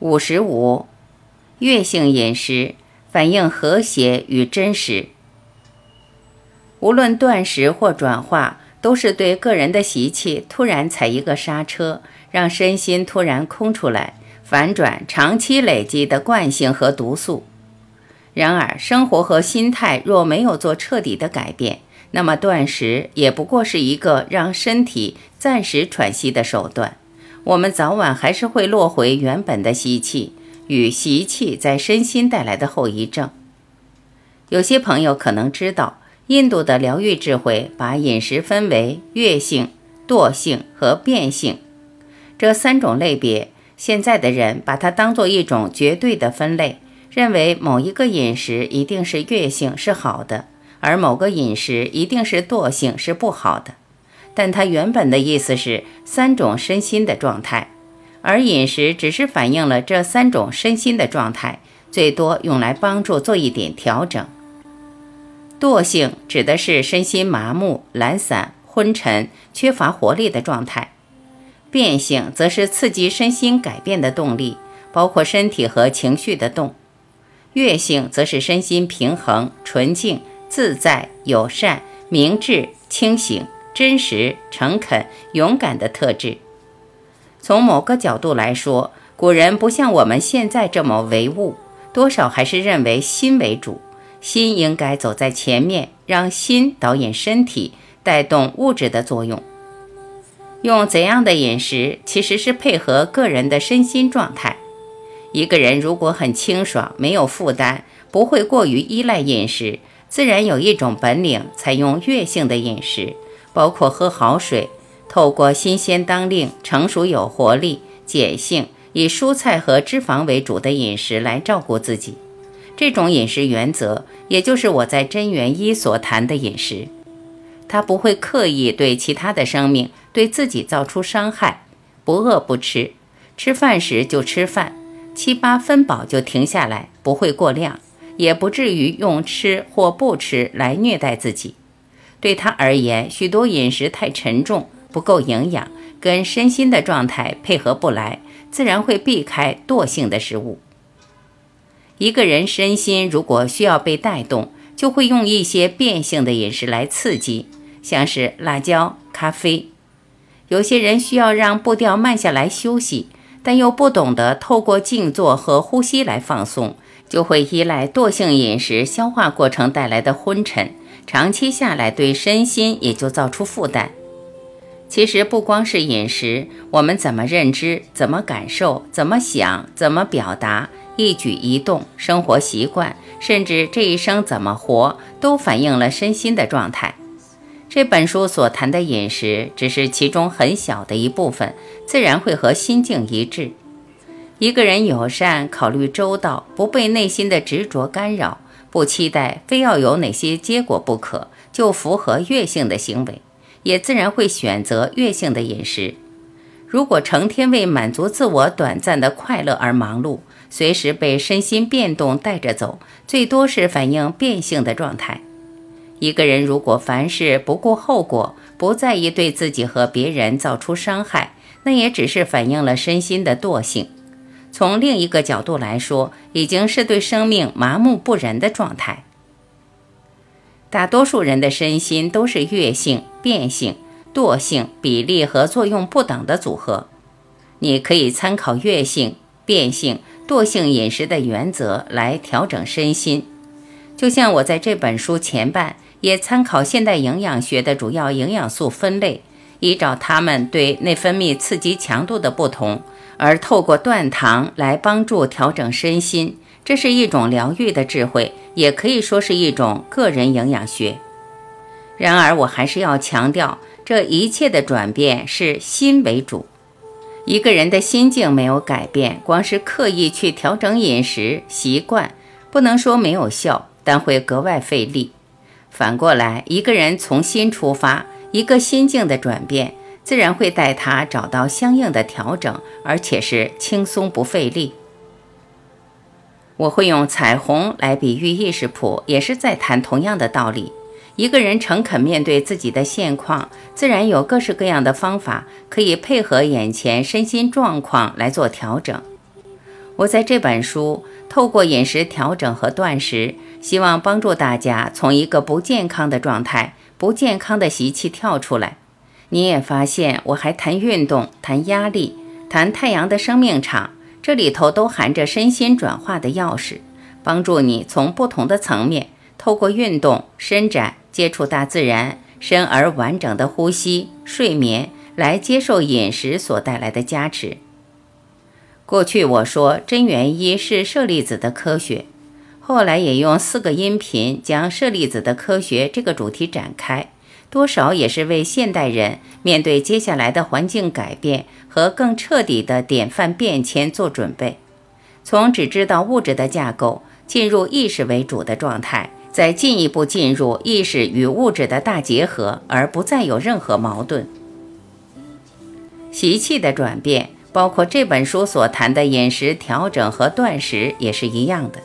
五十五，月性饮食反映和谐与真实。无论断食或转化，都是对个人的习气突然踩一个刹车，让身心突然空出来，反转长期累积的惯性和毒素。然而，生活和心态若没有做彻底的改变，那么断食也不过是一个让身体暂时喘息的手段。我们早晚还是会落回原本的习气与习气在身心带来的后遗症。有些朋友可能知道，印度的疗愈智慧把饮食分为月性、惰性和变性这三种类别。现在的人把它当做一种绝对的分类，认为某一个饮食一定是月性是好的，而某个饮食一定是惰性是不好的。但它原本的意思是三种身心的状态，而饮食只是反映了这三种身心的状态，最多用来帮助做一点调整。惰性指的是身心麻木、懒散、昏沉、缺乏活力的状态；变性则是刺激身心改变的动力，包括身体和情绪的动；悦性则是身心平衡、纯净、自在、友善、明智、清醒。真实、诚恳、勇敢的特质。从某个角度来说，古人不像我们现在这么唯物，多少还是认为心为主，心应该走在前面，让心导引身体，带动物质的作用。用怎样的饮食，其实是配合个人的身心状态。一个人如果很清爽，没有负担，不会过于依赖饮食，自然有一种本领，采用月性的饮食。包括喝好水，透过新鲜当令、成熟有活力、碱性、以蔬菜和脂肪为主的饮食来照顾自己。这种饮食原则，也就是我在真元一所谈的饮食。它不会刻意对其他的生命、对自己造出伤害。不饿不吃，吃饭时就吃饭，七八分饱就停下来，不会过量，也不至于用吃或不吃来虐待自己。对他而言，许多饮食太沉重，不够营养，跟身心的状态配合不来，自然会避开惰性的食物。一个人身心如果需要被带动，就会用一些变性的饮食来刺激，像是辣椒、咖啡。有些人需要让步调慢下来休息，但又不懂得透过静坐和呼吸来放松，就会依赖惰性饮食消化过程带来的昏沉。长期下来，对身心也就造出负担。其实不光是饮食，我们怎么认知、怎么感受、怎么想、怎么表达，一举一动、生活习惯，甚至这一生怎么活，都反映了身心的状态。这本书所谈的饮食，只是其中很小的一部分，自然会和心境一致。一个人友善、考虑周到，不被内心的执着干扰。不期待非要有哪些结果不可，就符合月性的行为，也自然会选择月性的饮食。如果成天为满足自我短暂的快乐而忙碌，随时被身心变动带着走，最多是反映变性的状态。一个人如果凡事不顾后果，不在意对自己和别人造出伤害，那也只是反映了身心的惰性。从另一个角度来说，已经是对生命麻木不仁的状态。大多数人的身心都是月性、变性、惰性比例和作用不等的组合。你可以参考月性、变性、惰性饮食的原则来调整身心。就像我在这本书前半也参考现代营养学的主要营养素分类，依照它们对内分泌刺激强度的不同。而透过断糖来帮助调整身心，这是一种疗愈的智慧，也可以说是一种个人营养学。然而，我还是要强调，这一切的转变是心为主。一个人的心境没有改变，光是刻意去调整饮食习惯，不能说没有效，但会格外费力。反过来，一个人从心出发，一个心境的转变。自然会带他找到相应的调整，而且是轻松不费力。我会用彩虹来比喻意识谱，也是在谈同样的道理。一个人诚恳面对自己的现况，自然有各式各样的方法可以配合眼前身心状况来做调整。我在这本书透过饮食调整和断食，希望帮助大家从一个不健康的状态、不健康的习气跳出来。你也发现，我还谈运动、谈压力、谈太阳的生命场，这里头都含着身心转化的钥匙，帮助你从不同的层面，透过运动、伸展、接触大自然、深而完整的呼吸、睡眠，来接受饮食所带来的加持。过去我说真元一是舍利子的科学，后来也用四个音频将舍利子的科学这个主题展开，多少也是为现代人面对接下来的环境改变和更彻底的典范变迁做准备。从只知道物质的架构进入意识为主的状态，再进一步进入意识与物质的大结合，而不再有任何矛盾。习气的转变。包括这本书所谈的饮食调整和断食也是一样的。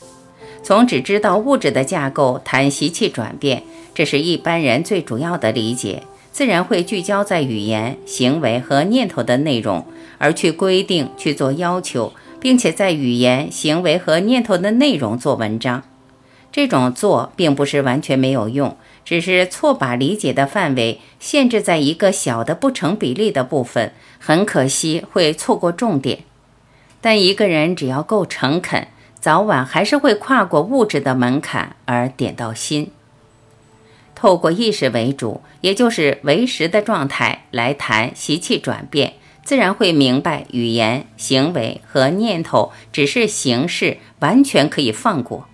从只知道物质的架构谈习气转变，这是一般人最主要的理解，自然会聚焦在语言、行为和念头的内容，而去规定、去做要求，并且在语言、行为和念头的内容做文章。这种做并不是完全没有用。只是错把理解的范围限制在一个小的不成比例的部分，很可惜会错过重点。但一个人只要够诚恳，早晚还是会跨过物质的门槛而点到心。透过意识为主，也就是为实的状态来谈习气转变，自然会明白语言、行为和念头只是形式，完全可以放过。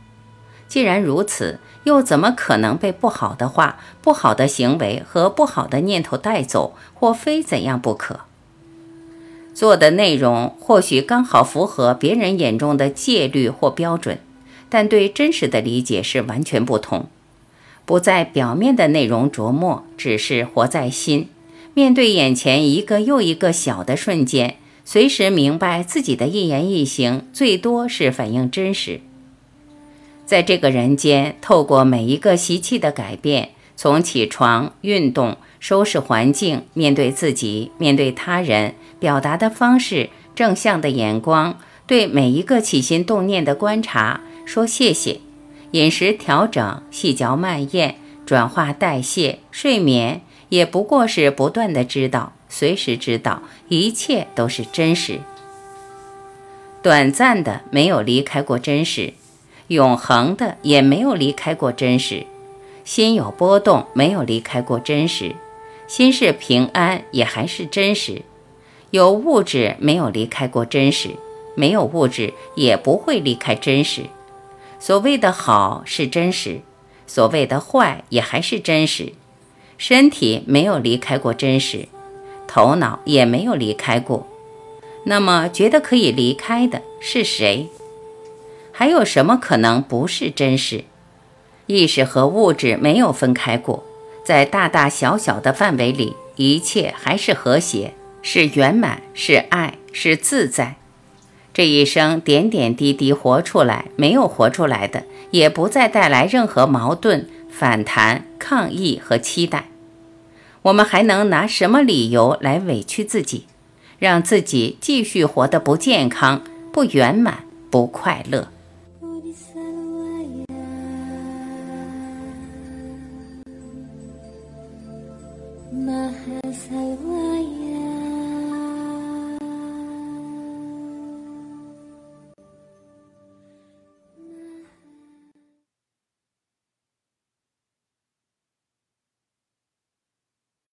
既然如此。又怎么可能被不好的话、不好的行为和不好的念头带走，或非怎样不可？做的内容或许刚好符合别人眼中的戒律或标准，但对真实的理解是完全不同。不在表面的内容琢磨，只是活在心。面对眼前一个又一个小的瞬间，随时明白自己的一言一行，最多是反映真实。在这个人间，透过每一个习气的改变，从起床、运动、收拾环境、面对自己、面对他人、表达的方式、正向的眼光，对每一个起心动念的观察，说谢谢。饮食调整、细嚼慢咽、转化代谢、睡眠，也不过是不断的知道，随时知道，一切都是真实。短暂的，没有离开过真实。永恒的也没有离开过真实，心有波动，没有离开过真实；心是平安，也还是真实。有物质没有离开过真实，没有物质也不会离开真实。所谓的好是真实，所谓的坏也还是真实。身体没有离开过真实，头脑也没有离开过。那么，觉得可以离开的是谁？还有什么可能不是真实？意识和物质没有分开过，在大大小小的范围里，一切还是和谐，是圆满，是爱，是自在。这一生点点滴滴活出来，没有活出来的，也不再带来任何矛盾、反弹、抗议和期待。我们还能拿什么理由来委屈自己，让自己继续活得不健康、不圆满、不快乐？